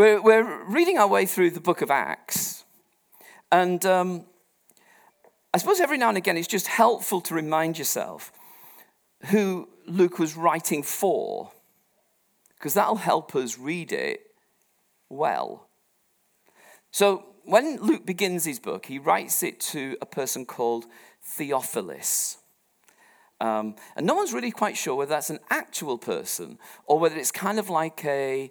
We're, we're reading our way through the book of Acts. And um, I suppose every now and again it's just helpful to remind yourself who Luke was writing for, because that'll help us read it well. So when Luke begins his book, he writes it to a person called Theophilus. Um, and no one's really quite sure whether that's an actual person or whether it's kind of like a,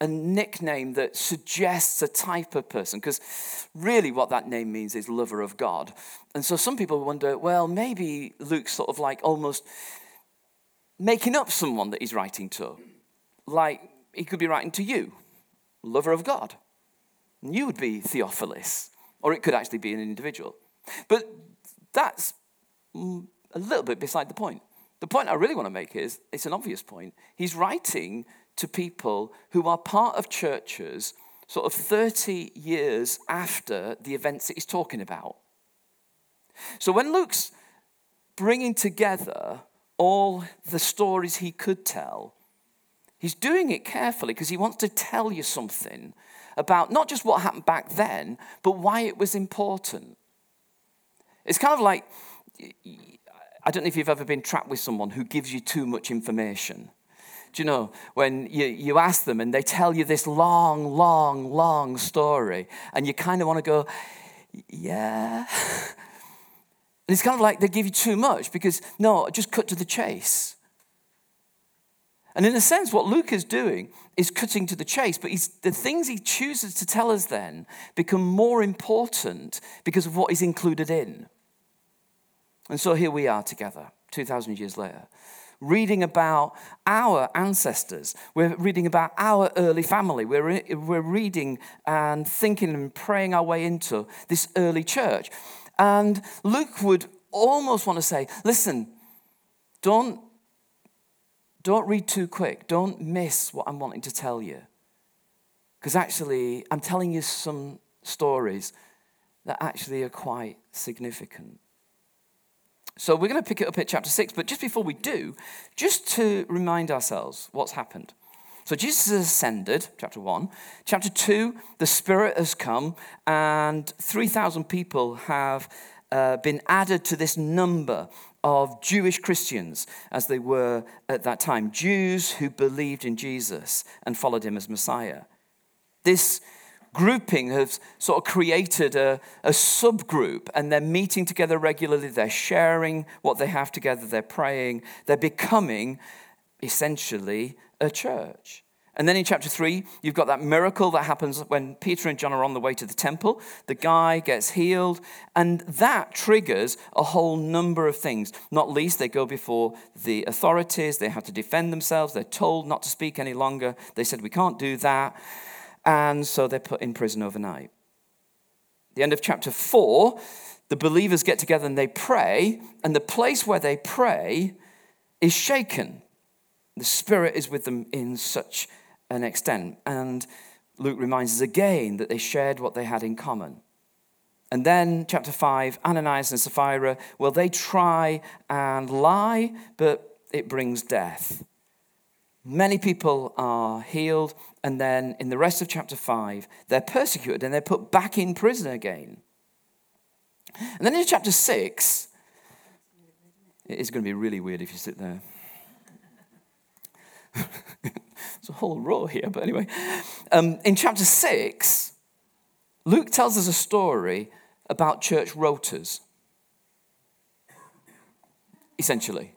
a nickname that suggests a type of person, because really what that name means is lover of God. And so some people wonder, well, maybe Luke's sort of like almost making up someone that he's writing to. Like he could be writing to you, lover of God. And you would be Theophilus, or it could actually be an individual. But that's a little bit beside the point. The point I really want to make is it's an obvious point. He's writing to people who are part of churches sort of 30 years after the events that he's talking about. So when Luke's bringing together all the stories he could tell, he's doing it carefully because he wants to tell you something about not just what happened back then, but why it was important. It's kind of like I don't know if you've ever been trapped with someone who gives you too much information. Do you know, when you, you ask them and they tell you this long, long, long story, and you kind of want to go, yeah. And it's kind of like they give you too much because, no, just cut to the chase. And in a sense, what Luke is doing is cutting to the chase, but the things he chooses to tell us then become more important because of what is included in. And so here we are together, 2,000 years later, reading about our ancestors. We're reading about our early family. We're, we're reading and thinking and praying our way into this early church. And Luke would almost want to say, listen, don't, don't read too quick. Don't miss what I'm wanting to tell you. Because actually, I'm telling you some stories that actually are quite significant. So we're going to pick it up at chapter 6, but just before we do, just to remind ourselves what's happened. So Jesus has ascended, chapter 1. Chapter 2, the Spirit has come, and 3,000 people have uh, been added to this number of Jewish Christians as they were at that time. Jews who believed in Jesus and followed him as Messiah. This grouping has sort of created a, a subgroup and they're meeting together regularly, they're sharing what they have together, they're praying, they're becoming essentially a church. And then in chapter 3, you've got that miracle that happens when Peter and John are on the way to the temple. The guy gets healed, and that triggers a whole number of things. Not least, they go before the authorities, they have to defend themselves, they're told not to speak any longer. They said, We can't do that and so they're put in prison overnight. The end of chapter 4, the believers get together and they pray, and the place where they pray is shaken. The Spirit is with them in such an extent. And Luke reminds us again that they shared what they had in common. And then, chapter 5, Ananias and Sapphira, well, they try and lie, but it brings death. Many people are healed, and then in the rest of chapter 5, they're persecuted and they're put back in prison again. And then in chapter 6, it is going to be really weird if you sit there. it's a whole row here, but anyway. Um, in chapter 6, Luke tells us a story about church rotas, essentially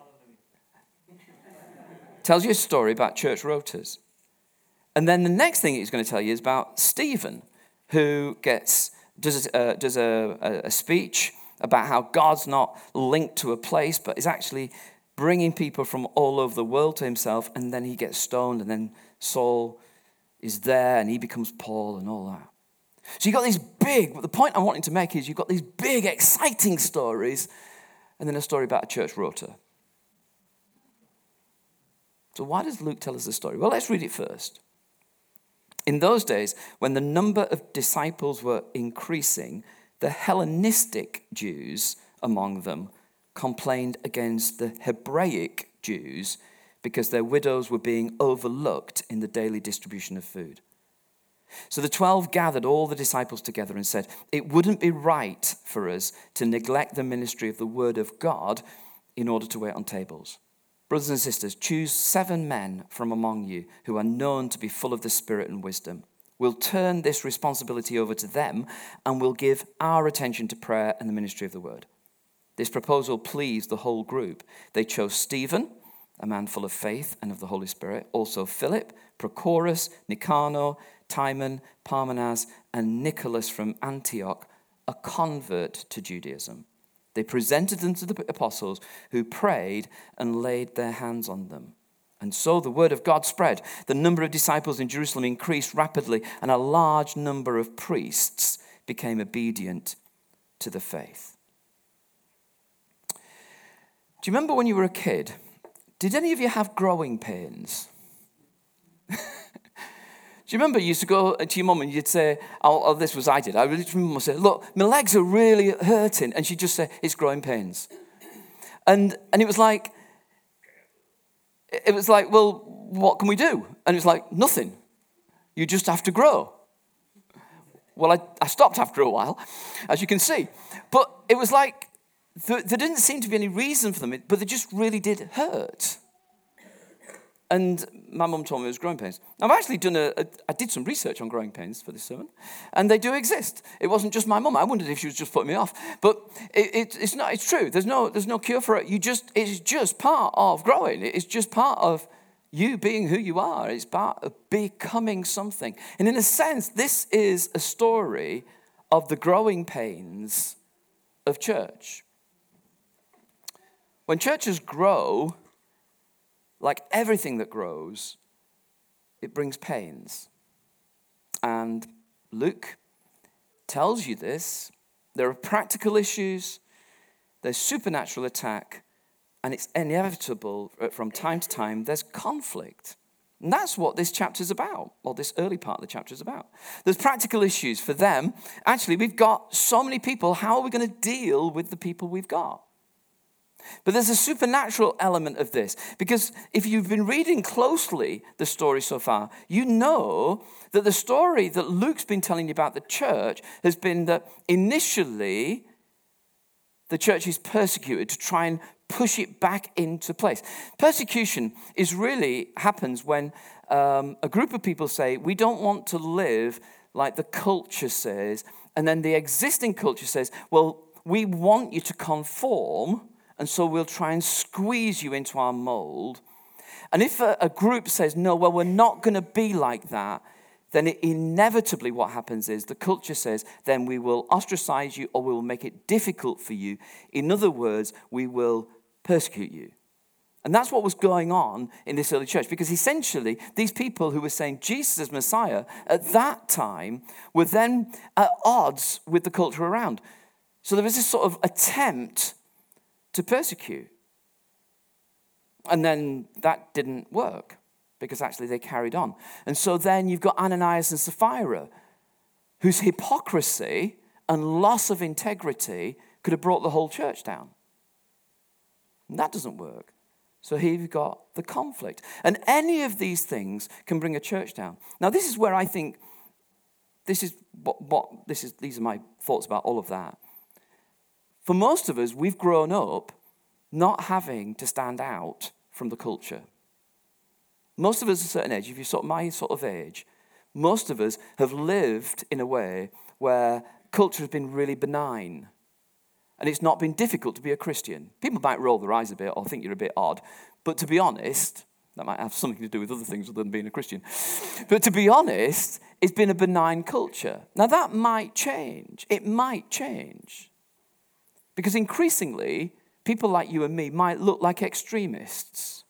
tells you a story about church rotas. And then the next thing he's going to tell you is about Stephen, who gets, does, a, uh, does a, a speech about how God's not linked to a place, but is actually bringing people from all over the world to himself. And then he gets stoned, and then Saul is there, and he becomes Paul, and all that. So you've got these big, but the point I'm wanting to make is you've got these big, exciting stories, and then a story about a church rota. So, why does Luke tell us this story? Well, let's read it first. In those days, when the number of disciples were increasing, the Hellenistic Jews among them complained against the Hebraic Jews because their widows were being overlooked in the daily distribution of food. So the twelve gathered all the disciples together and said, It wouldn't be right for us to neglect the ministry of the word of God in order to wait on tables. Brothers and sisters, choose seven men from among you who are known to be full of the Spirit and wisdom. We'll turn this responsibility over to them and we'll give our attention to prayer and the ministry of the word. This proposal pleased the whole group. They chose Stephen, a man full of faith and of the Holy Spirit, also Philip, Prochorus, Nicanor, Timon, Parmenas, and Nicholas from Antioch, a convert to Judaism. They presented them to the apostles who prayed and laid their hands on them. And so the word of God spread. The number of disciples in Jerusalem increased rapidly, and a large number of priests became obedient to the faith. Do you remember when you were a kid? Did any of you have growing pains? Do you remember you used to go uh, to your mum and you'd say, oh, oh this was I did. I really remember say, look, my legs are really hurting. And she'd just say, it's growing pains. And, and it was like, it was like, well, what can we do? And it was like, nothing. You just have to grow. Well, I, I stopped after a while, as you can see. But it was like, there, there didn't seem to be any reason for them, but they just really did hurt. And my mum told me it was growing pains. I've actually done a, a, I did some research on growing pains for this sermon, and they do exist. It wasn't just my mum. I wondered if she was just putting me off, but it, it, it's not. It's true. There's no, there's no cure for it. You just, it's just part of growing. It's just part of you being who you are. It's part of becoming something. And in a sense, this is a story of the growing pains of church. When churches grow, like everything that grows, it brings pains. And Luke tells you this. There are practical issues, there's supernatural attack, and it's inevitable from time to time there's conflict. And that's what this chapter is about, or this early part of the chapter is about. There's practical issues for them. Actually, we've got so many people. How are we going to deal with the people we've got? But there's a supernatural element of this because if you've been reading closely the story so far, you know that the story that Luke's been telling you about the church has been that initially the church is persecuted to try and push it back into place. Persecution is really happens when um, a group of people say, We don't want to live like the culture says. And then the existing culture says, Well, we want you to conform and so we'll try and squeeze you into our mold. And if a, a group says, no, well, we're not going to be like that, then it, inevitably what happens is the culture says, then we will ostracize you or we will make it difficult for you. In other words, we will persecute you. And that's what was going on in this early church because essentially these people who were saying Jesus is Messiah at that time were then at odds with the culture around. So there was this sort of attempt to persecute. And then that didn't work because actually they carried on. And so then you've got Ananias and Sapphira, whose hypocrisy and loss of integrity could have brought the whole church down. And that doesn't work. So here you've got the conflict. And any of these things can bring a church down. Now, this is where I think this is what, what this is these are my thoughts about all of that. For most of us, we've grown up not having to stand out from the culture. Most of us a certain age, if you're sort of my sort of age, most of us have lived in a way where culture has been really benign. And it's not been difficult to be a Christian. People might roll their eyes a bit or think you're a bit odd, but to be honest, that might have something to do with other things other than being a Christian. But to be honest, it's been a benign culture. Now that might change. It might change. Because increasingly, people like you and me might look like extremists.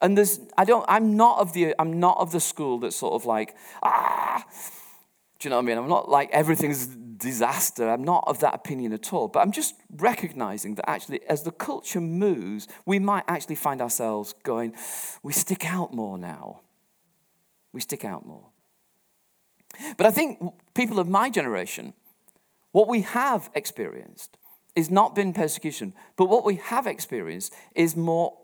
And there's, I don't, I'm not of the, I'm not of the school that's sort of like, ah, do you know what I mean? I'm not like everything's disaster. I'm not of that opinion at all. But I'm just recognizing that actually, as the culture moves, we might actually find ourselves going, we stick out more now. We stick out more. But I think people of my generation, what we have experienced is not been persecution, but what we have experienced is more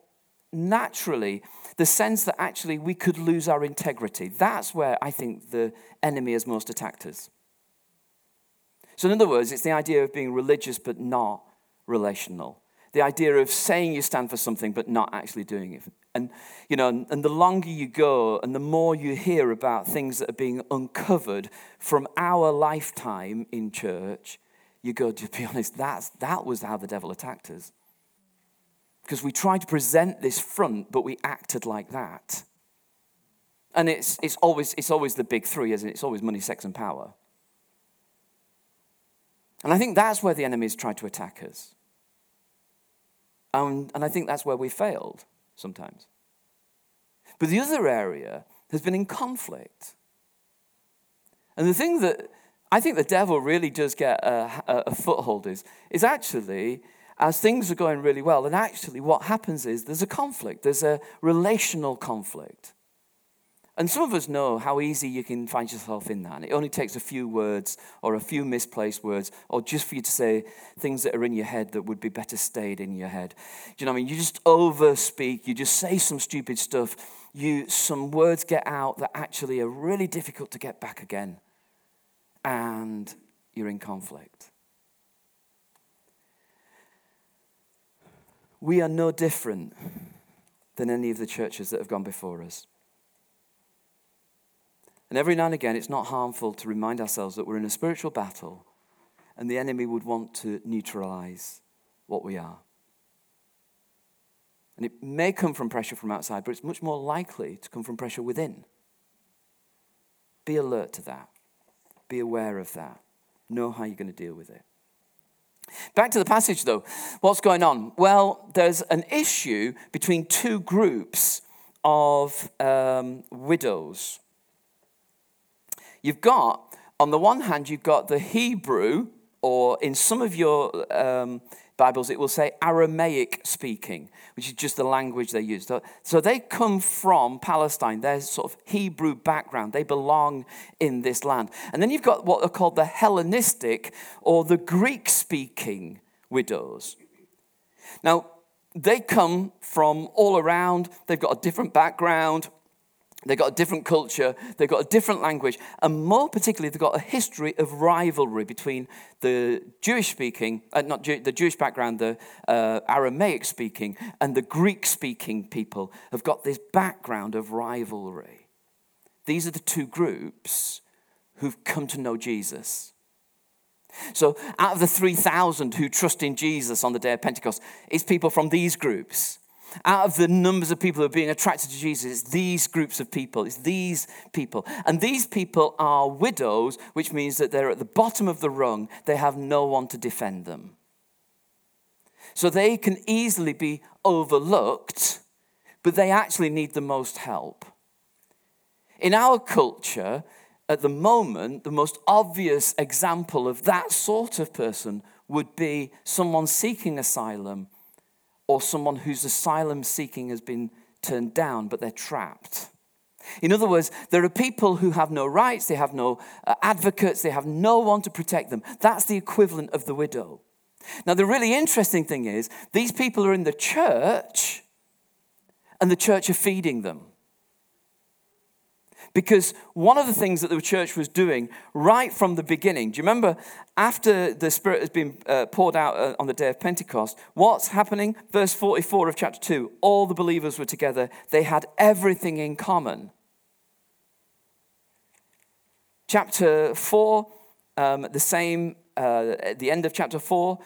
naturally the sense that actually we could lose our integrity. That's where I think the enemy has most attacked us. So, in other words, it's the idea of being religious but not relational. The idea of saying you stand for something but not actually doing it. And, you know, and the longer you go and the more you hear about things that are being uncovered from our lifetime in church, you go, to be honest, that's, that was how the devil attacked us because we tried to present this front, but we acted like that. And it's, it's, always, it's always the big three, isn't it? It's always money, sex, and power. And I think that's where the enemy has tried to attack us. And, and I think that's where we failed sometimes. But the other area has been in conflict. And the thing that I think the devil really does get a, a, a foothold is, is actually as things are going really well, then actually what happens is there's a conflict, there's a relational conflict. And some of us know how easy you can find yourself in that. It only takes a few words or a few misplaced words or just for you to say things that are in your head that would be better stayed in your head. Do you know what I mean? You just overspeak, you just say some stupid stuff. You some words get out that actually are really difficult to get back again. And you're in conflict. we are no different than any of the churches that have gone before us. And every now and again, it's not harmful to remind ourselves that we're in a spiritual battle and the enemy would want to neutralize what we are. And it may come from pressure from outside, but it's much more likely to come from pressure within. Be alert to that. Be aware of that. Know how you're going to deal with it. Back to the passage though. What's going on? Well, there's an issue between two groups of um, widows. You've got, on the one hand, you've got the Hebrew, or in some of your um, Bibles, it will say Aramaic speaking, which is just the language they use. So they come from Palestine, They're sort of Hebrew background. They belong in this land. And then you've got what are called the Hellenistic or the Greek speaking widows. Now, they come from all around, they've got a different background. They've got a different culture, they've got a different language, and more particularly, they've got a history of rivalry between the Jewish speaking, uh, not Jew, the Jewish background, the uh, Aramaic speaking, and the Greek speaking people have got this background of rivalry. These are the two groups who've come to know Jesus. So, out of the 3,000 who trust in Jesus on the day of Pentecost, it's people from these groups out of the numbers of people who are being attracted to Jesus, it's these groups of people. It's these people. And these people are widows, which means that they're at the bottom of the rung. They have no one to defend them. So they can easily be overlooked, but they actually need the most help. In our culture, at the moment, the most obvious example of that sort of person would be someone seeking asylum or someone whose asylum seeking has been turned down, but they're trapped. In other words, there are people who have no rights, they have no uh, advocates, they have no one to protect them. That's the equivalent of the widow. Now, the really interesting thing is, these people are in the church, and the church are feeding them. Because one of the things that the church was doing right from the beginning, do you remember after the Spirit has been uh, poured out uh, on the day of Pentecost, what's happening? Verse 44 of chapter 2 all the believers were together, they had everything in common. Chapter 4, um, the same, uh, at the end of chapter 4,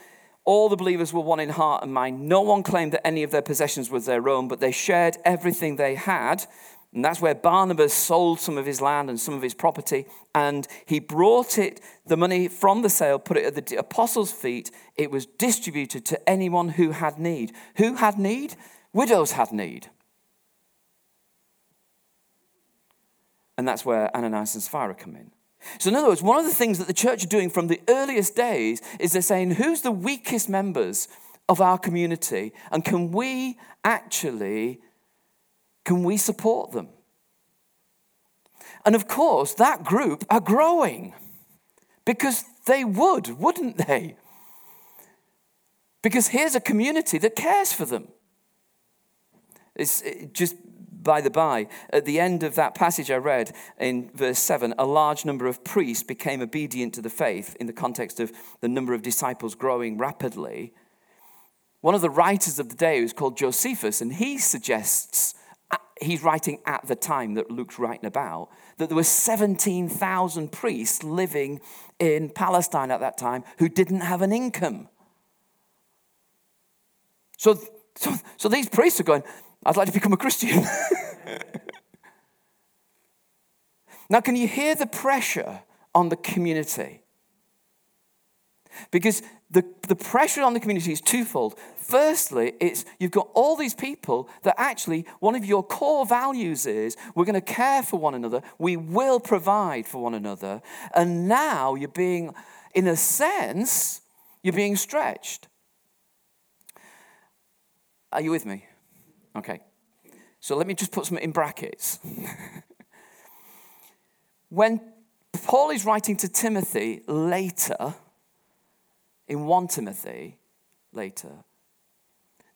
all the believers were one in heart and mind. No one claimed that any of their possessions was their own, but they shared everything they had. And that's where Barnabas sold some of his land and some of his property. And he brought it, the money from the sale, put it at the apostles' feet. It was distributed to anyone who had need. Who had need? Widows had need. And that's where Ananias and Sapphira come in. So, in other words, one of the things that the church are doing from the earliest days is they're saying, who's the weakest members of our community? And can we actually can we support them? And of course, that group are growing because they would, wouldn't they? Because here's a community that cares for them. It's just by the by, at the end of that passage I read in verse 7, a large number of priests became obedient to the faith in the context of the number of disciples growing rapidly. One of the writers of the day was called Josephus, and he suggests, he's writing at the time that Luke's writing about, that there were 17,000 priests living in Palestine at that time who didn't have an income. So, so, so these priests are going, I'd like to become a Christian. now, can you hear the pressure on the community? Because the, the pressure on the community is twofold. Firstly, it's you've got all these people that actually one of your core values is we're going to care for one another, we will provide for one another, and now you're being, in a sense, you're being stretched. Are you with me? Okay. So let me just put some in brackets. when Paul is writing to Timothy later, in 1 Timothy later,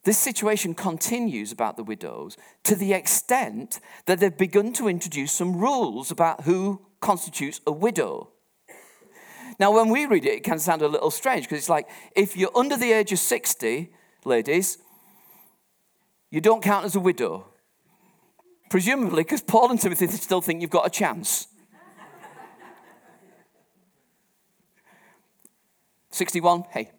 this situation continues about the widows to the extent that they've begun to introduce some rules about who constitutes a widow. Now, when we read it, it can sound a little strange because it's like if you're under the age of 60, ladies, you don't count as a widow. Presumably, because Paul and Timothy still think you've got a chance. 61, hey.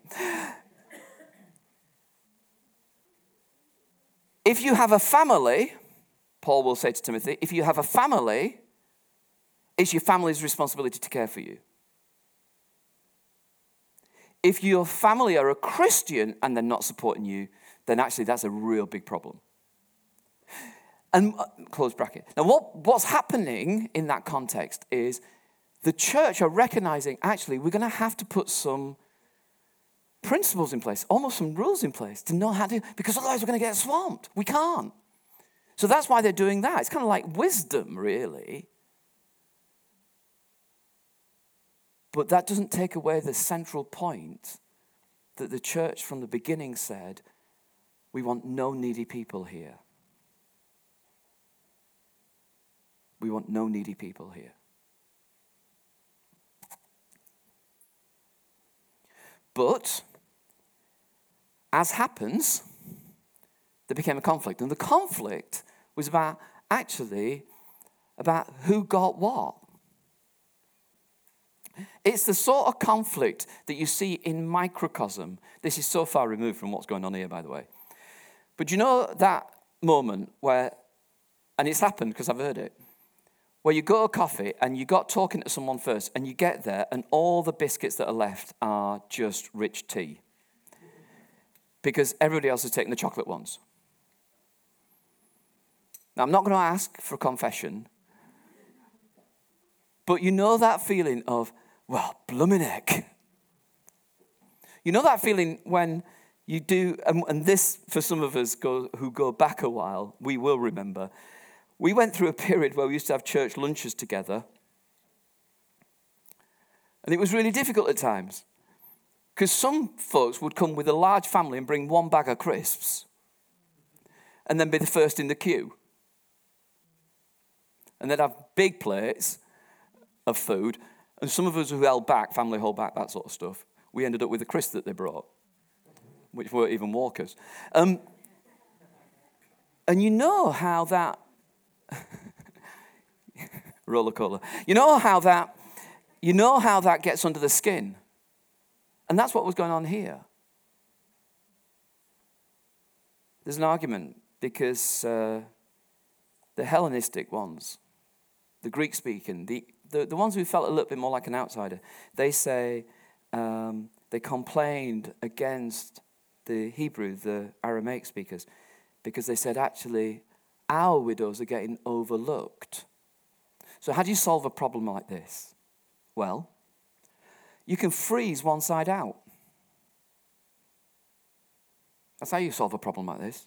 If you have a family, Paul will say to Timothy, if you have a family, it's your family's responsibility to care for you. If your family are a Christian and they're not supporting you, then actually that's a real big problem. And uh, close bracket. Now, what, what's happening in that context is the church are recognizing actually we're going to have to put some principles in place, almost some rules in place to know how to, because otherwise we're going to get swamped. We can't. So that's why they're doing that. It's kind of like wisdom, really. But that doesn't take away the central point that the church from the beginning said we want no needy people here. We want no needy people here. But, as happens, there became a conflict. And the conflict was about actually about who got what. It's the sort of conflict that you see in microcosm. This is so far removed from what's going on here, by the way. But you know that moment where, and it's happened because I've heard it, where you go to coffee and you got talking to someone first and you get there and all the biscuits that are left are just rich tea because everybody else is taking the chocolate ones. Now, I'm not going to ask for confession, but you know that feeling of, well, blooming heck. You know that feeling when you do, and, and this for some of us go, who go back a while, we will remember we went through a period where we used to have church lunches together. And it was really difficult at times. Because some folks would come with a large family and bring one bag of crisps and then be the first in the queue. And they'd have big plates of food. And some of us who held back, family hold back, that sort of stuff, we ended up with the crisps that they brought, which weren't even walkers. Um, and you know how that Rola Cola. You know how that you know how that gets under the skin. And that's what was going on here. There's an argument because uh, the Hellenistic ones, the Greek speaking, the, the, the, ones who felt a little bit more like an outsider, they say um, they complained against the Hebrew, the Aramaic speakers, because they said actually our widows are getting overlooked. So, how do you solve a problem like this? Well, you can freeze one side out. That's how you solve a problem like this.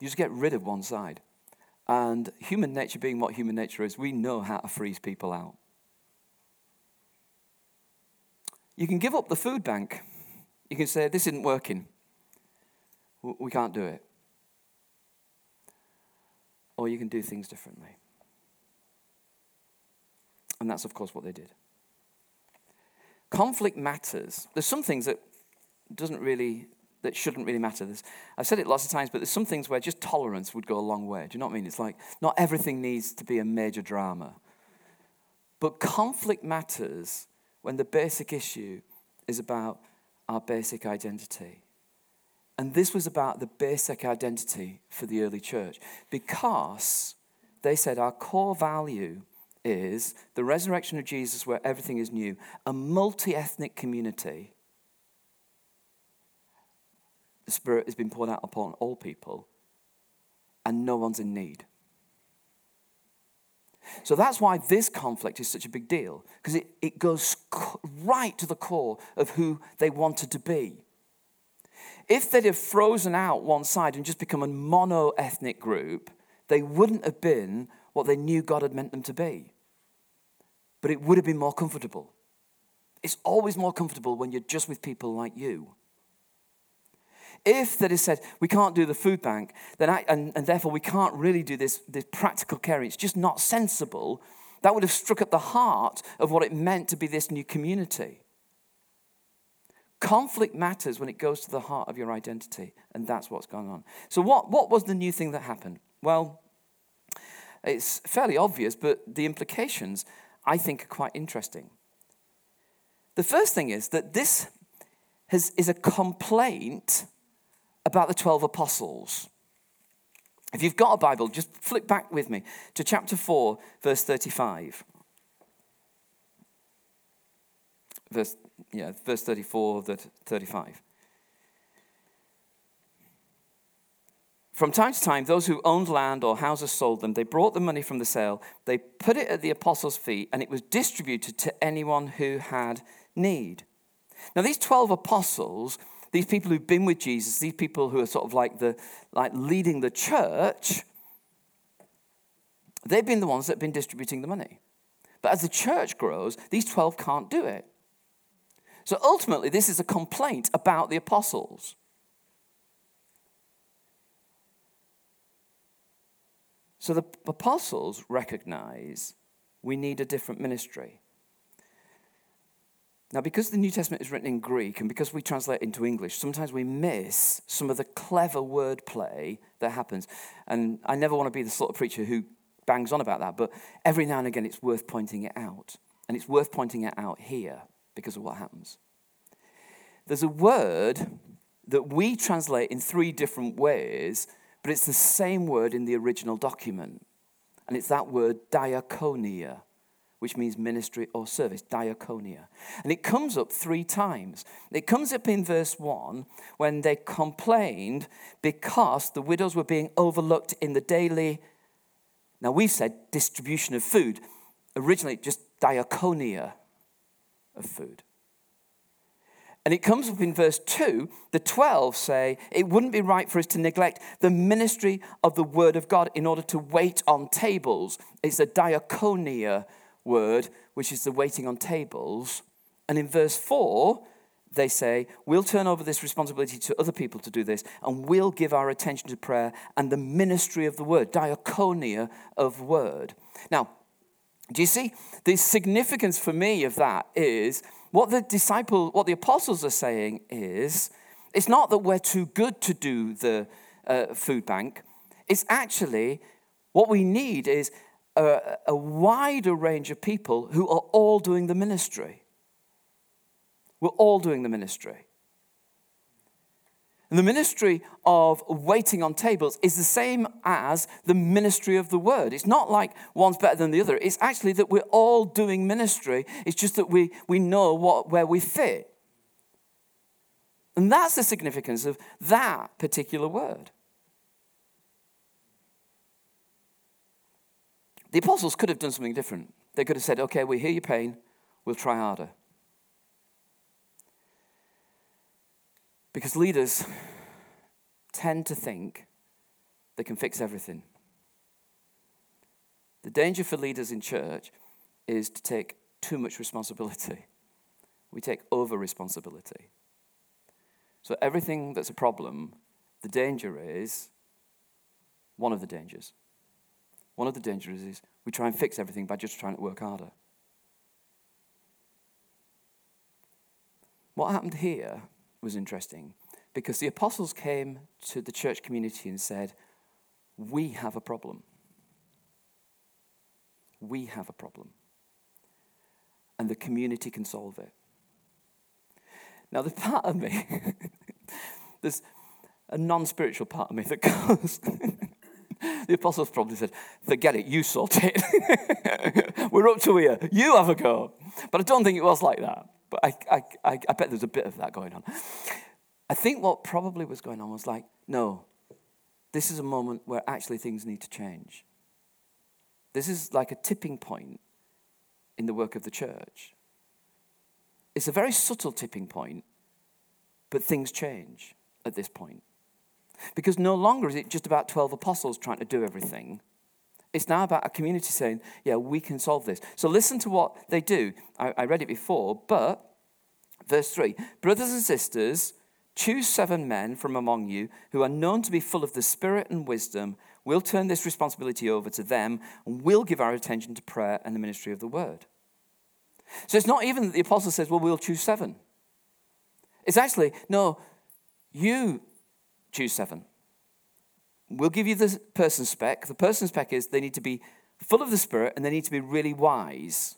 You just get rid of one side. And human nature being what human nature is, we know how to freeze people out. You can give up the food bank. You can say, This isn't working. We can't do it. or you can do things differently. And that's, of course, what they did. Conflict matters. There's some things that doesn't really that shouldn't really matter. There's, I've said it lots of times, but there's some things where just tolerance would go a long way. Do you know what I mean? It's like not everything needs to be a major drama. But conflict matters when the basic issue is about our basic identity. And this was about the basic identity for the early church because they said our core value is the resurrection of Jesus, where everything is new, a multi ethnic community. The Spirit has been poured out upon all people, and no one's in need. So that's why this conflict is such a big deal, because it, it goes right to the core of who they wanted to be. If they'd have frozen out one side and just become a mono ethnic group, they wouldn't have been what they knew God had meant them to be. But it would have been more comfortable. It's always more comfortable when you're just with people like you. If that is said, we can't do the food bank, then I, and, and therefore we can't really do this, this practical caring, it's just not sensible, that would have struck at the heart of what it meant to be this new community. Conflict matters when it goes to the heart of your identity, and that's what's going on. So, what, what was the new thing that happened? Well, it's fairly obvious, but the implications, I think, are quite interesting. The first thing is that this has, is a complaint about the 12 apostles. If you've got a Bible, just flip back with me to chapter 4, verse 35. Verse yeah, verse 34 to 35. From time to time, those who owned land or houses sold them. They brought the money from the sale, they put it at the apostles' feet, and it was distributed to anyone who had need. Now, these 12 apostles, these people who've been with Jesus, these people who are sort of like the like leading the church, they've been the ones that have been distributing the money. But as the church grows, these 12 can't do it. So ultimately, this is a complaint about the apostles. So the apostles recognize we need a different ministry. Now, because the New Testament is written in Greek and because we translate into English, sometimes we miss some of the clever wordplay that happens. And I never want to be the sort of preacher who bangs on about that, but every now and again it's worth pointing it out. And it's worth pointing it out here because of what happens. There's a word that we translate in three different ways, but it's the same word in the original document. And it's that word diaconia, which means ministry or service, diaconia. And it comes up three times. It comes up in verse 1 when they complained because the widows were being overlooked in the daily, now we've said distribution of food. Originally, just diaconia of food. And it comes up in verse 2. The 12 say, It wouldn't be right for us to neglect the ministry of the word of God in order to wait on tables. It's a diaconia word, which is the waiting on tables. And in verse 4, they say, We'll turn over this responsibility to other people to do this, and we'll give our attention to prayer and the ministry of the word, diaconia of word. Now, do you see? The significance for me of that is what the disciple, what the apostles are saying is, it's not that we're too good to do the uh, food bank. It's actually what we need is a, a wider range of people who are all doing the ministry. We're all doing the ministry. The ministry of waiting on tables is the same as the ministry of the word. It's not like one's better than the other. It's actually that we're all doing ministry. It's just that we, we know what, where we fit. And that's the significance of that particular word. The apostles could have done something different. They could have said, okay, we hear your pain, we'll try harder. Because leaders tend to think they can fix everything. The danger for leaders in church is to take too much responsibility. We take over responsibility. So, everything that's a problem, the danger is one of the dangers one of the dangers is we try and fix everything by just trying to work harder. What happened here was interesting because the apostles came to the church community and said, We have a problem. We have a problem. And the community can solve it. Now, the part of me, there's a non spiritual part of me that goes, the apostles probably said, Forget it, you sort it. We're up to here, you have a go. But I don't think it was like that. But I, I, I, I bet there's a bit of that going on. I think what probably was going on was like, no, this is a moment where actually things need to change. This is like a tipping point in the work of the church. It's a very subtle tipping point, but things change at this point. Because no longer is it just about 12 apostles trying to do everything. It's now about a community saying, yeah, we can solve this. So listen to what they do. I, I read it before, but verse 3 Brothers and sisters, choose seven men from among you who are known to be full of the Spirit and wisdom. We'll turn this responsibility over to them and we'll give our attention to prayer and the ministry of the word. So it's not even that the apostle says, well, we'll choose seven. It's actually, no, you choose seven. We'll give you the person spec. The person spec is they need to be full of the Spirit and they need to be really wise.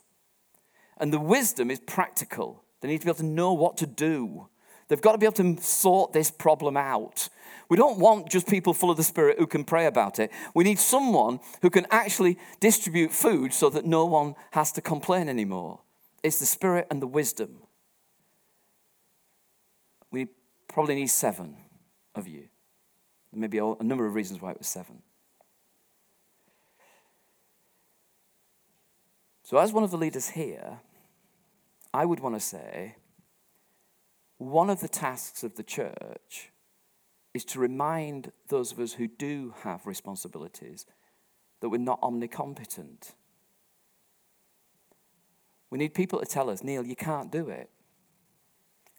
And the wisdom is practical. They need to be able to know what to do. They've got to be able to sort this problem out. We don't want just people full of the Spirit who can pray about it. We need someone who can actually distribute food so that no one has to complain anymore. It's the Spirit and the wisdom. We probably need seven of you. Maybe a number of reasons why it was seven. So, as one of the leaders here, I would want to say one of the tasks of the church is to remind those of us who do have responsibilities that we're not omnicompetent. We need people to tell us, Neil, you can't do it.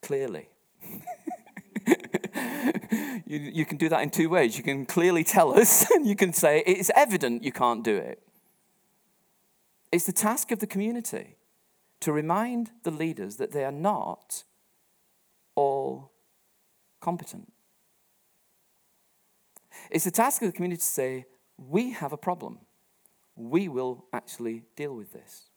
Clearly. you, you can do that in two ways. You can clearly tell us, and you can say, it's evident you can't do it. It's the task of the community to remind the leaders that they are not all competent. It's the task of the community to say, we have a problem. We will actually deal with this.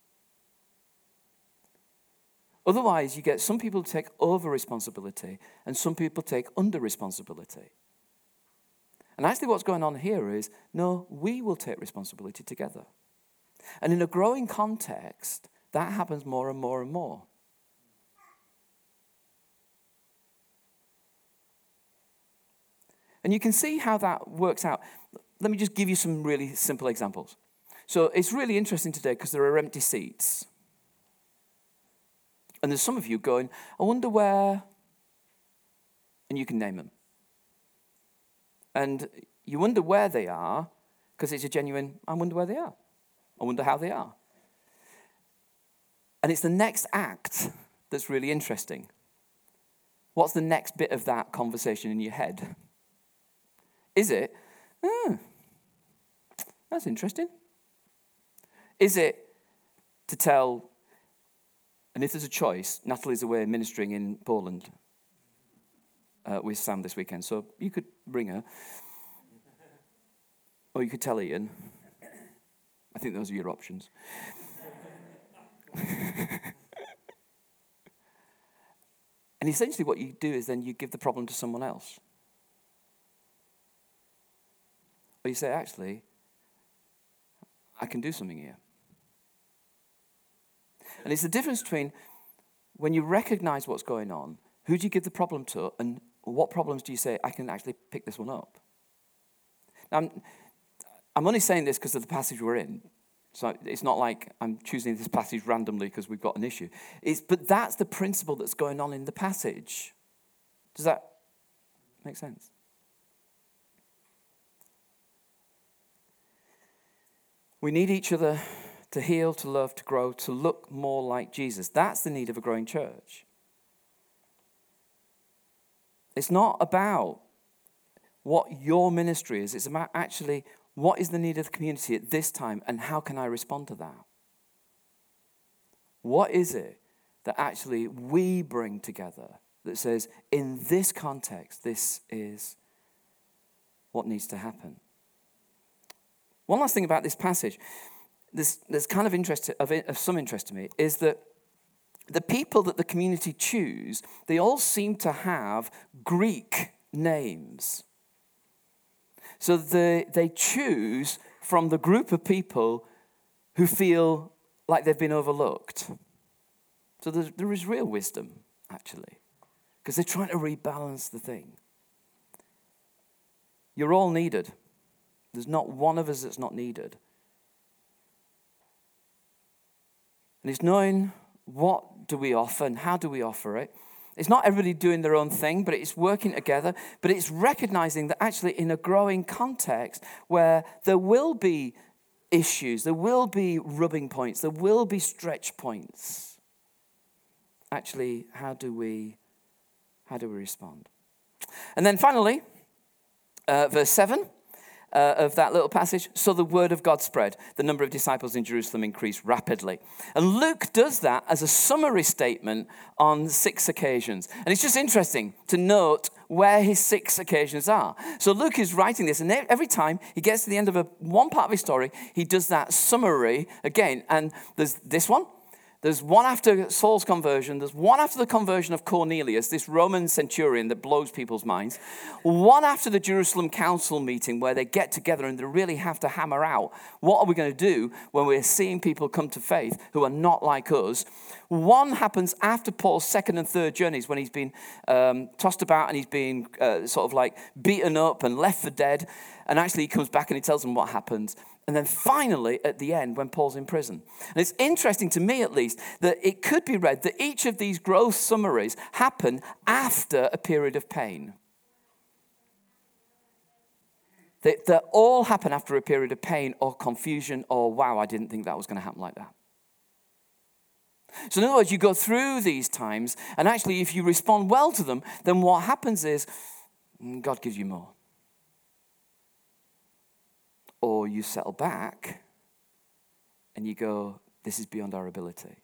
Otherwise, you get some people take over responsibility and some people take under responsibility. And actually, what's going on here is no, we will take responsibility together. And in a growing context, that happens more and more and more. And you can see how that works out. Let me just give you some really simple examples. So it's really interesting today because there are empty seats. And there's some of you going, I wonder where, and you can name them. And you wonder where they are because it's a genuine, I wonder where they are. I wonder how they are. And it's the next act that's really interesting. What's the next bit of that conversation in your head? Is it, oh, that's interesting? Is it to tell, and if there's a choice, Natalie's away ministering in Poland uh, with Sam this weekend, so you could bring her. Or you could tell Ian. I think those are your options. and essentially, what you do is then you give the problem to someone else. Or you say, actually, I can do something here. And it's the difference between when you recognize what's going on, who do you give the problem to, and what problems do you say, I can actually pick this one up? Now, I'm, only saying this because of the passage we're in. So it's not like I'm choosing this passage randomly because we've got an issue. It's, but that's the principle that's going on in the passage. Does that make sense? We need each other to heal, to love, to grow, to look more like Jesus. That's the need of a growing church. It's not about what your ministry is, it's about actually what is the need of the community at this time and how can I respond to that? What is it that actually we bring together that says, in this context, this is what needs to happen? One last thing about this passage, there's, there's kind of interest of, of some interest to me, is that the people that the community choose, they all seem to have Greek names. So they, they choose from the group of people who feel like they've been overlooked. So there is real wisdom, actually, because they're trying to rebalance the thing. You're all needed. There's not one of us that's not needed. And it's knowing what do we offer and how do we offer it. It's not everybody doing their own thing, but it's working together. But it's recognizing that actually, in a growing context where there will be issues, there will be rubbing points, there will be stretch points. Actually, how do we how do we respond? And then finally, uh, verse 7 uh, of that little passage. So the word of God spread. The number of disciples in Jerusalem increased rapidly. And Luke does that as a summary statement on six occasions. And it's just interesting to note where his six occasions are. So Luke is writing this, and every time he gets to the end of a, one part of his story, he does that summary again. And there's this one, there's one after Saul's conversion. There's one after the conversion of Cornelius, this Roman centurion that blows people's minds. One after the Jerusalem council meeting where they get together and they really have to hammer out what are we going to do when we're seeing people come to faith who are not like us. One happens after Paul's second and third journeys when he's been um, tossed about and he's been uh, sort of like beaten up and left for dead. And actually, he comes back and he tells them what happened. And then finally, at the end, when Paul's in prison. And it's interesting to me, at least, that it could be read that each of these growth summaries happen after a period of pain. They, they all happen after a period of pain or confusion or, wow, I didn't think that was going to happen like that. So, in other words, you go through these times, and actually, if you respond well to them, then what happens is mm, God gives you more or you settle back and you go, This is beyond our ability.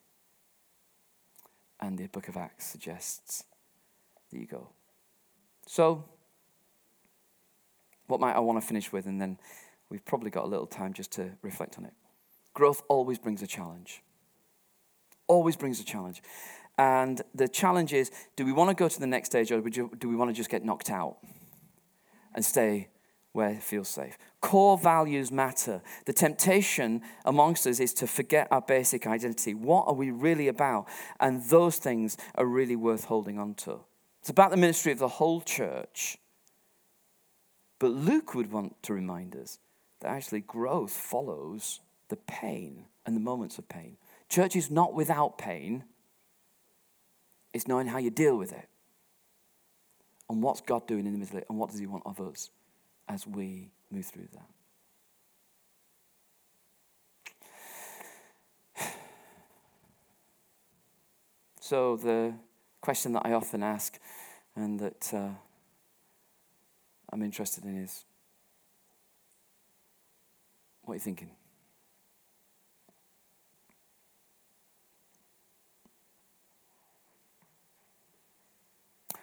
And the book of Acts suggests that you go. So, what might I want to finish with? And then we've probably got a little time just to reflect on it. Growth always brings a challenge. Always brings a challenge. And the challenge is do we want to go to the next stage or do we want to just get knocked out and stay where it feels safe. Core values matter. The temptation amongst us is to forget our basic identity. What are we really about? And those things are really worth holding on to. It's about the ministry of the whole church. But Luke would want to remind us that actually growth follows the pain and the moments of pain. Church is not without pain, it's knowing how you deal with it. And what's God doing in the middle of it, and what does He want of us? As we move through that. So, the question that I often ask and that uh, I'm interested in is what are you thinking?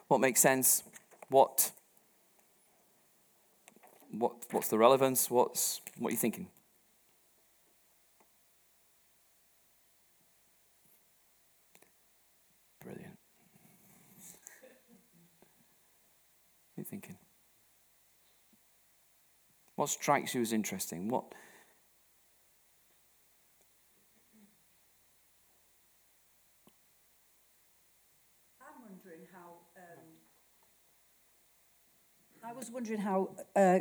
What makes sense? What what, what's the relevance? What's, what are you thinking? Brilliant. What are you thinking? What strikes you as interesting? What I'm wondering how. Um, I was wondering how uh,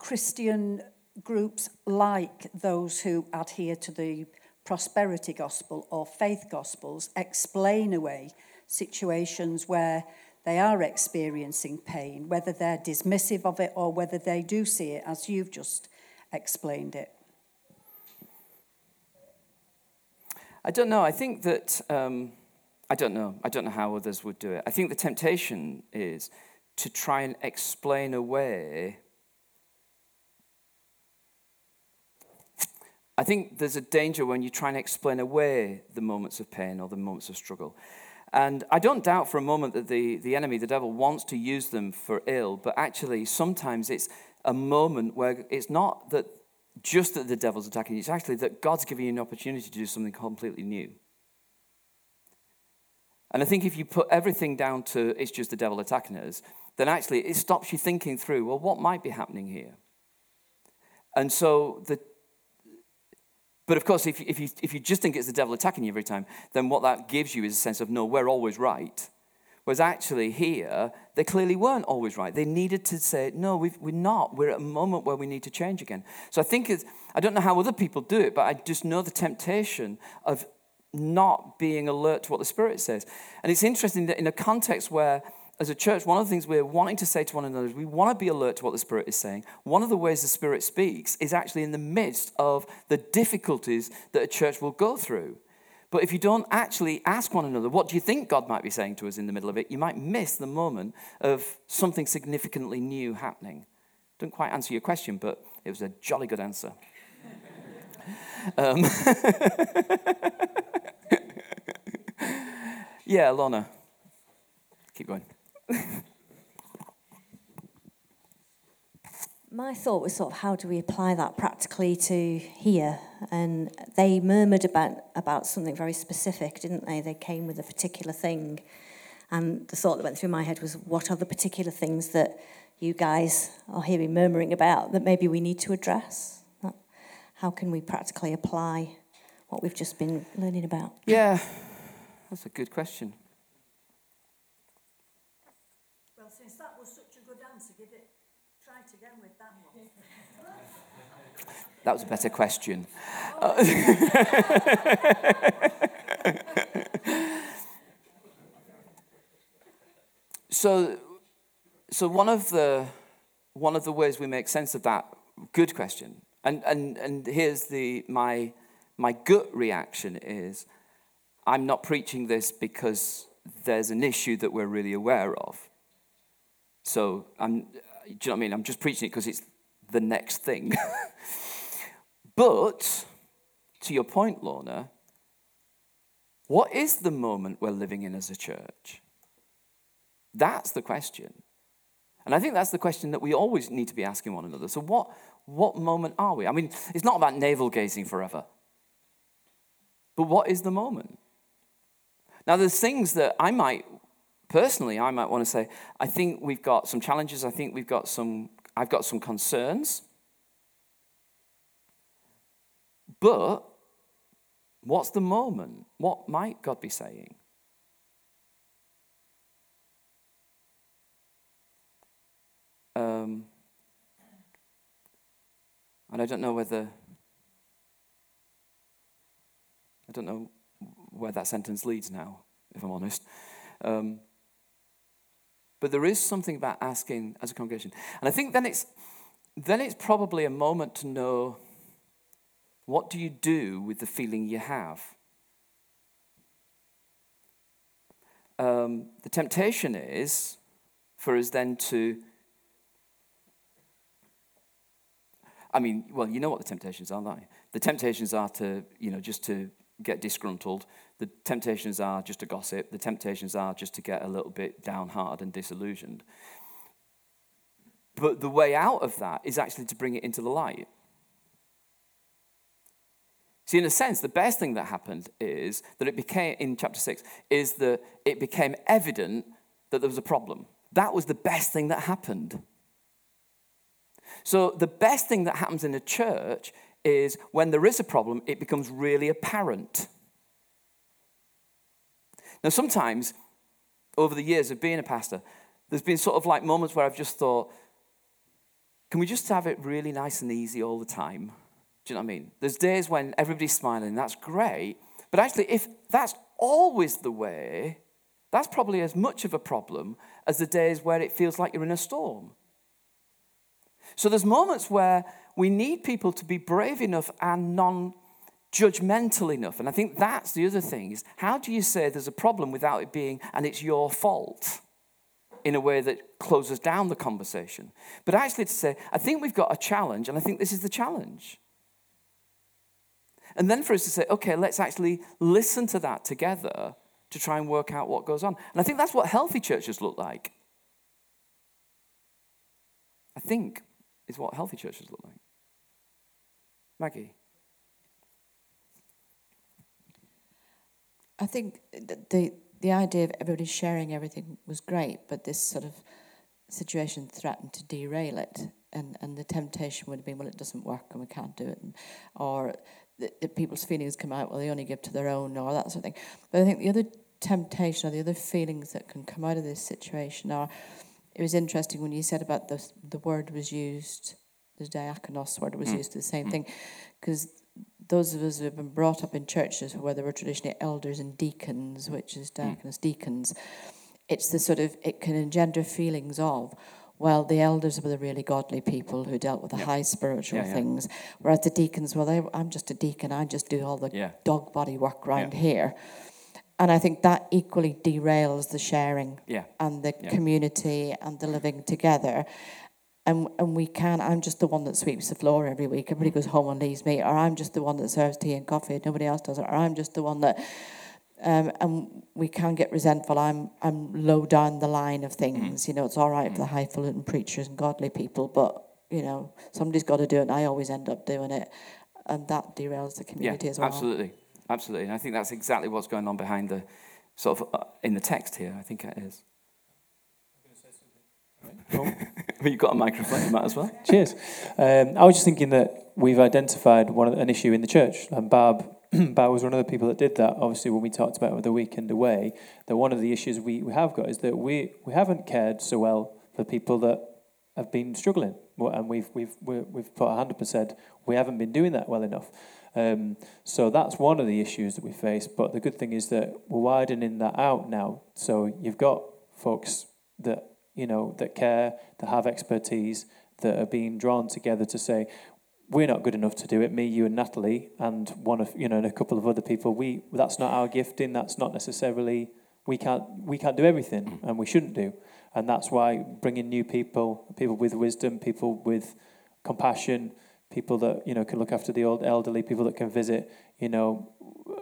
Christian groups like those who adhere to the prosperity gospel or faith gospels explain away situations where they are experiencing pain, whether they're dismissive of it or whether they do see it as you've just explained it. I don't know. I think that, um, I don't know. I don't know how others would do it. I think the temptation is to try and explain away I think there's a danger when you try and explain away the moments of pain or the moments of struggle. And I don't doubt for a moment that the, the enemy, the devil, wants to use them for ill, but actually, sometimes it's a moment where it's not that just that the devil's attacking you, it's actually that God's giving you an opportunity to do something completely new. And I think if you put everything down to it's just the devil attacking us, then actually it stops you thinking through, well, what might be happening here? And so the but of course, if you, if, you, if you just think it's the devil attacking you every time, then what that gives you is a sense of, no, we're always right. Whereas actually, here, they clearly weren't always right. They needed to say, no, we are not. We're at a moment where we need to change again. So I think it's, I don't know how other people do it, but I just know the temptation of not being alert to what the Spirit says. And it's interesting that in a context where, as a church, one of the things we're wanting to say to one another is we want to be alert to what the Spirit is saying. One of the ways the Spirit speaks is actually in the midst of the difficulties that a church will go through. But if you don't actually ask one another, what do you think God might be saying to us in the middle of it, you might miss the moment of something significantly new happening. Don't quite answer your question, but it was a jolly good answer. um, yeah, Lorna. Keep going. My thought was sort of how do we apply that practically to here? And they murmured about, about something very specific, didn't they? They came with a particular thing. And the thought that went through my head was what are the particular things that you guys are hearing murmuring about that maybe we need to address? How can we practically apply what we've just been learning about? Yeah, that's a good question. Well, since that was such a good answer, give it, try it again with that one. That was a better question. so, so one of the one of the ways we make sense of that good question, and and and here's the my my gut reaction is I'm not preaching this because there's an issue that we're really aware of. So I'm, uh, do you know what I mean? I'm just preaching it because it's the next thing. but to your point, Lorna, what is the moment we're living in as a church? That's the question. And I think that's the question that we always need to be asking one another. So, what, what moment are we? I mean, it's not about navel gazing forever. But what is the moment? Now, there's things that I might, personally, I might want to say, I think we've got some challenges. I think we've got some, I've got some concerns. But what's the moment? What might God be saying? Um, and I don't know whether, I don't know where that sentence leads now, if I'm honest. Um, but there is something about asking as a congregation. And I think then it's, then it's probably a moment to know what do you do with the feeling you have? Um, the temptation is for us then to I mean, well, you know what the temptations are, don't you? The temptations are to, you know, just to get disgruntled. The temptations are just to gossip. The temptations are just to get a little bit downhearted and disillusioned. But the way out of that is actually to bring it into the light. See, in a sense, the best thing that happened is that it became, in chapter 6, is that it became evident that there was a problem. That was the best thing that happened. So, the best thing that happens in a church is when there is a problem, it becomes really apparent. Now, sometimes over the years of being a pastor, there's been sort of like moments where I've just thought, can we just have it really nice and easy all the time? Do you know what I mean? There's days when everybody's smiling, that's great. But actually, if that's always the way, that's probably as much of a problem as the days where it feels like you're in a storm. So there's moments where we need people to be brave enough and non judgmental enough. And I think that's the other thing is how do you say there's a problem without it being and it's your fault in a way that closes down the conversation? But actually to say, I think we've got a challenge, and I think this is the challenge. And then for us to say, okay, let's actually listen to that together to try and work out what goes on. And I think that's what healthy churches look like. I think is what healthy churches look like. Maggie. I think the the idea of everybody sharing everything was great, but this sort of situation threatened to derail it, and and the temptation would have been, well, it doesn't work and we can't do it, and, or the, the people's feelings come out, well, they only give to their own, or that sort of thing. But I think the other temptation or the other feelings that can come out of this situation are, it was interesting when you said about the the word was used, the diakonos word was mm. used, the same mm. thing, because those of us who have been brought up in churches where there were traditionally elders and deacons, which is diakonos, mm. deacons, it's the sort of, it can engender feelings of, well, the elders were the really godly people who dealt with the high spiritual yeah, yeah. things, whereas the deacons, well, they, I'm just a deacon, I just do all the dog body work around here. And I think that equally derails the sharing and the community and the living together and and we can. I'm just the one that sweeps the floor every week. Everybody goes home and leaves me, or I'm just the one that serves tea and coffee. Nobody else does it, or I'm just the one that. Um, and we can get resentful. I'm I'm low down the line of things. You know, it's all right for the highfalutin preachers and godly people, but you know, somebody's got to do it, and I always end up doing it, and that derails the community yeah, as well. Absolutely, absolutely, and I think that's exactly what's going on behind the sort of uh, in the text here. I think it is. Oh. You've got a microphone, you might as well. Cheers. Um, I was just thinking that we've identified one an issue in the church, and Barb, Barb was one of the people that did that. Obviously, when we talked about the weekend away, that one of the issues we, we have got is that we, we haven't cared so well for people that have been struggling, and we've we've we've put a hand up and said we haven't been doing that well enough. Um, so that's one of the issues that we face. But the good thing is that we're widening that out now. So you've got folks that you know, that care, that have expertise, that are being drawn together to say, we're not good enough to do it. Me, you, and Natalie, and one of you know, and a couple of other people. We that's not our gifting. That's not necessarily we can't we can't do everything, mm. and we shouldn't do. And that's why bringing new people, people with wisdom, people with compassion, people that you know can look after the old elderly, people that can visit, you know,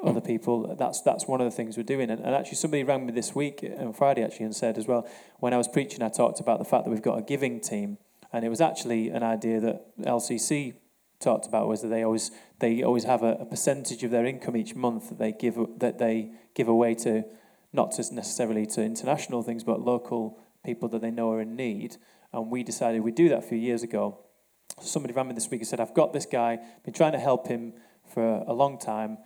other people. That's that's one of the things we're doing. And, and actually, somebody rang me this week uh, on Friday actually and said as well, when I was preaching, I talked about the fact that we've got a giving team, and it was actually an idea that LCC talked about was that they always they always have a, a percentage of their income each month that they give that they give away to not just necessarily to international things, but local people that they know are in need. And we decided we'd do that a few years ago. Somebody rang me this week and said, I've got this guy, been trying to help him for a long time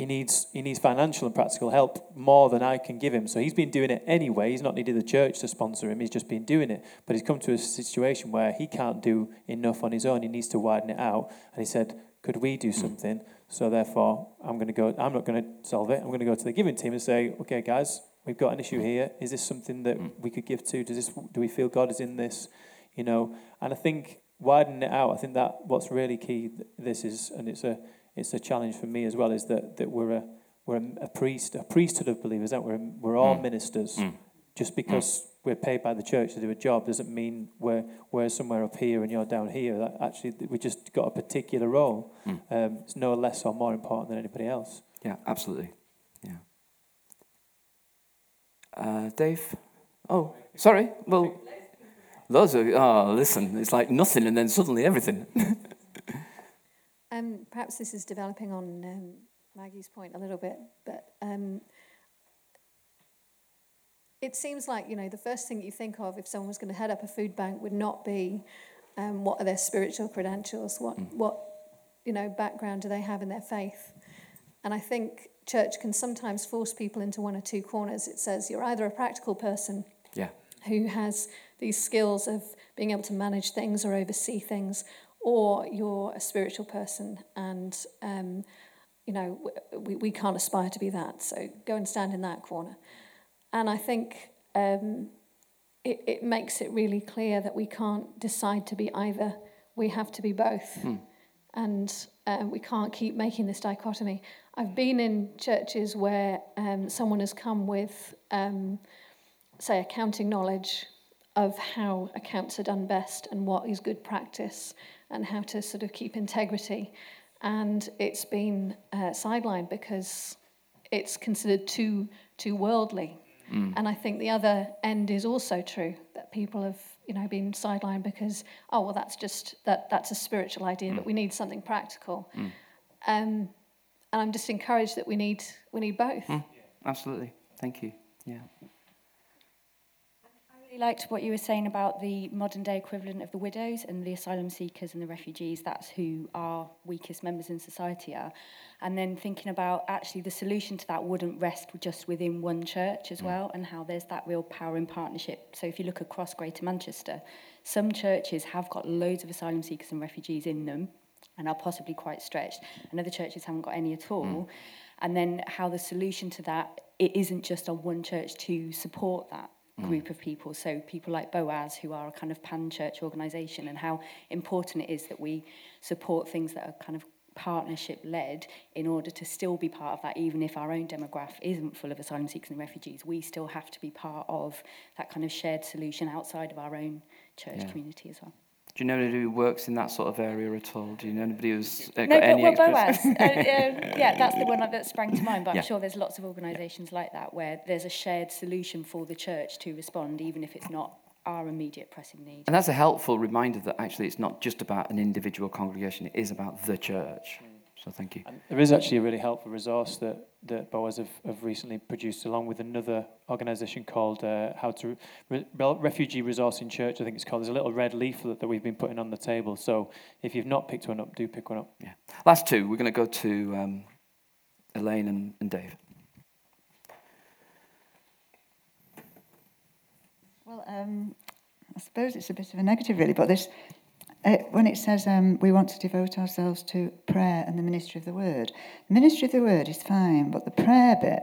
he needs he needs financial and practical help more than I can give him. So he's been doing it anyway. He's not needed the church to sponsor him. He's just been doing it. But he's come to a situation where he can't do enough on his own. He needs to widen it out. And he said, "Could we do something?" So therefore, I'm going to go. I'm not going to solve it. I'm going to go to the giving team and say, "Okay, guys, we've got an issue here. Is this something that mm. we could give to? Does this? Do we feel God is in this? You know?" And I think widening it out. I think that what's really key. This is, and it's a it's a challenge for me as well is that, that we're a we're a, a priest a priesthood of believers aren't we? We're, we're all mm. ministers. Mm. just because mm. we're paid by the church to do a job doesn't mean we're we're somewhere up here and you're down here. That actually we just got a particular role. Mm. um, it's no less or more important than anybody else. Yeah absolutely. Yeah. Uh, Dave? Oh sorry. Well those are oh listen it's like nothing and then suddenly everything Um, perhaps this is developing on um, Maggie's point a little bit, but um, it seems like you know the first thing you think of if someone was going to head up a food bank would not be um, what are their spiritual credentials, what mm. what you know background do they have in their faith, and I think church can sometimes force people into one or two corners. It says you're either a practical person, yeah, who has these skills of being able to manage things or oversee things, or you're a spiritual person and um, you know we, we can't aspire to be that so go and stand in that corner. And i think um, it, it makes it really clear that we can't decide to be either. We have to be both. Mm. and uh, we can't keep making this dichotomy. I've been in churches where um, someone has come with um, say accounting knowledge of how accounts are done best and what is good practice and how to sort of keep integrity. and it's been uh, sidelined because it's considered too too worldly. And I think the other end is also true that people have you know been sidelined because oh well that's just that that's a spiritual idea, but we need something practical. Um, and I'm just encouraged that we need we need both. Absolutely. Thank you. Yeah. Liked what you were saying about the modern day equivalent of the widows and the asylum seekers and the refugees. That's who our weakest members in society are. And then thinking about actually the solution to that wouldn't rest just within one church as mm. well, and how there's that real power in partnership. So if you look across Greater Manchester, some churches have got loads of asylum seekers and refugees in them and are possibly quite stretched, and other churches haven't got any at all. Mm. And then how the solution to that, it isn't just on one church to support that Mm. group of people. So people like Boaz, who are a kind of pan-church organisation, and how important it is that we support things that are kind of partnership led in order to still be part of that even if our own demographic isn't full of asylum seekers and refugees we still have to be part of that kind of shared solution outside of our own church yeah. community as well Do you know anybody who works in that sort of area at all? Do you know anybody who's uh, got No, but any well, experience? Boaz. uh, uh, yeah, that's the one that sprang to mind. But Yeah. I'm sure there's lots of organisations like that where there's a shared solution for the church to respond, even if it's not our immediate pressing need. And that's a helpful reminder that actually it's not just about an individual congregation, it is about the church. So thank you. And there is actually a really helpful resource that, that Boaz have, have recently produced along with another organisation called uh, How to Re- Re- Refugee Resource in Church, I think it's called. There's a little red leaflet that we've been putting on the table. So if you've not picked one up, do pick one up. Yeah. Last two, we're going to go to um, Elaine and, and Dave. Well, um, I suppose it's a bit of a negative, really, but this, uh, when it says um, we want to devote ourselves to prayer and the ministry of the word, the ministry of the word is fine, but the prayer bit,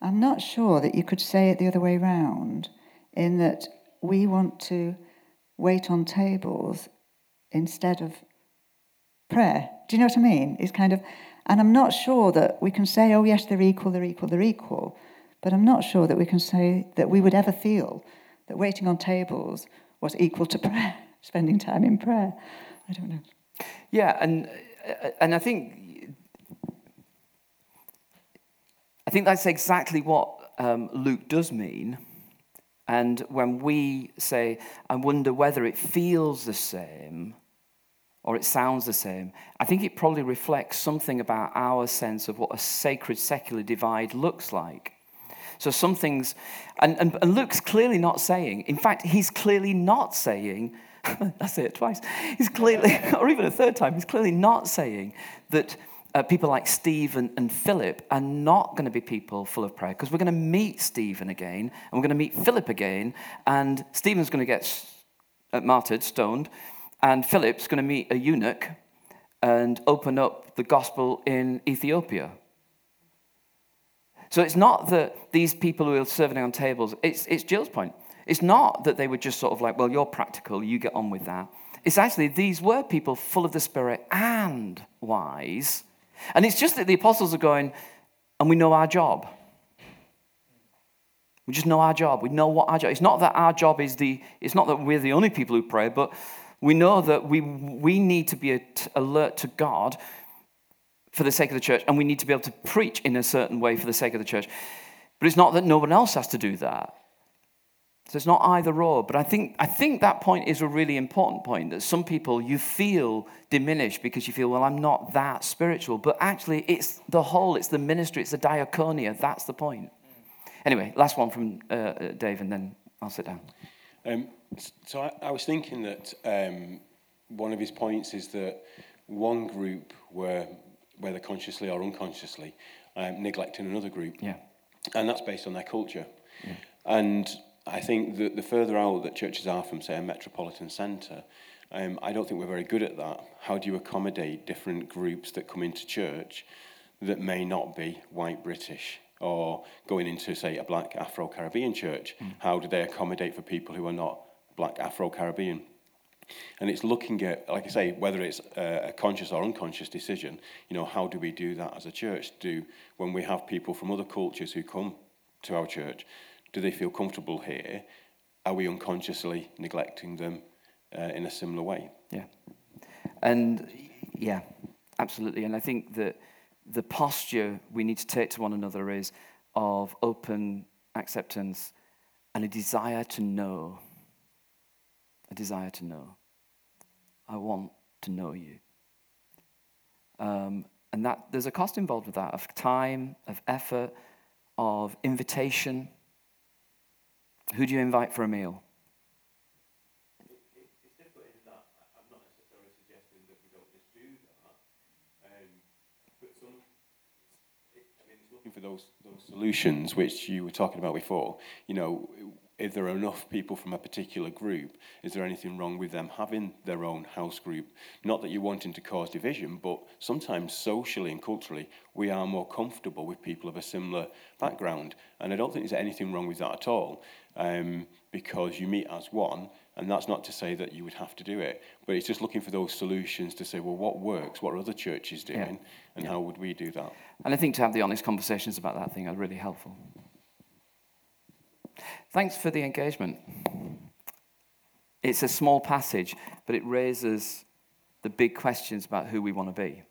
I'm not sure that you could say it the other way round, in that we want to wait on tables instead of prayer. Do you know what I mean? It's kind of, and I'm not sure that we can say, oh, yes, they're equal, they're equal, they're equal, but I'm not sure that we can say that we would ever feel that waiting on tables was equal to prayer, spending time in prayer. I don't know. Yeah, and uh, and I think I think that's exactly what um, Luke does mean. And when we say, "I wonder whether it feels the same," or it sounds the same, I think it probably reflects something about our sense of what a sacred secular divide looks like. So some things, and, and, and Luke's clearly not saying, in fact, he's clearly not saying, I say it twice, he's clearly, or even a third time, he's clearly not saying that uh, people like Steve and, and Philip are not going to be people full of prayer, because we're going to meet Stephen again, and we're going to meet Philip again, and Stephen's going to get uh, martyred, stoned, and Philip's going to meet a eunuch and open up the gospel in Ethiopia. So it's not that these people who are serving on tables, it's, it's Jill's point. It's not that they were just sort of like, well, you're practical, you get on with that. It's actually, these were people full of the Spirit and wise. And it's just that the apostles are going, and we know our job. We just know our job. We know what our job. It's not that our job is the. It's not that we're the only people who pray, but we know that we we need to be alert to God for the sake of the church, and we need to be able to preach in a certain way for the sake of the church. But it's not that no one else has to do that. So it's not either or. But I think I think that point is a really important point. That some people you feel diminished because you feel, well, I'm not that spiritual. But actually, it's the whole. It's the ministry. It's the diaconia. That's the point. Anyway, last one from uh, uh, Dave, and then I'll sit down. Um, so I, I was thinking that um, one of his points is that one group were, whether consciously or unconsciously, um, neglecting another group. Yeah. And that's based on their culture. And I think that the further out that churches are from, say, a metropolitan centre, um, I don't think we're very good at that. How do you accommodate different groups that come into church that may not be white British? Or going into, say, a black Afro Caribbean church, how do they accommodate for people who are not black Afro Caribbean? And it's looking at, like I say, whether it's a conscious or unconscious decision, you know, how do we do that as a church? Do, when we have people from other cultures who come to our church, do they feel comfortable here? Are we unconsciously neglecting them uh, in a similar way? Yeah. And yeah. absolutely. And I think that the posture we need to take to one another is of open acceptance and a desire to know. A desire to know. I want to know you. Um, and that there's a cost involved with that of time, of effort, of invitation. Who do you invite for a meal? Um, for those, those solutions which you were talking about before, you know, if there are enough people from a particular group, is there anything wrong with them having their own house group? Not that you're wanting to cause division, but sometimes socially and culturally, we are more comfortable with people of a similar background. And I don't think there's anything wrong with that at all, um, because you meet as one, and that's not to say that you would have to do it, but it's just looking for those solutions to say, well, what works? What are other churches doing? Yeah. And yeah. how would we do that? And I think to have the honest conversations about that thing are really helpful. Thanks for the engagement. It's a small passage, but it raises the big questions about who we want to be.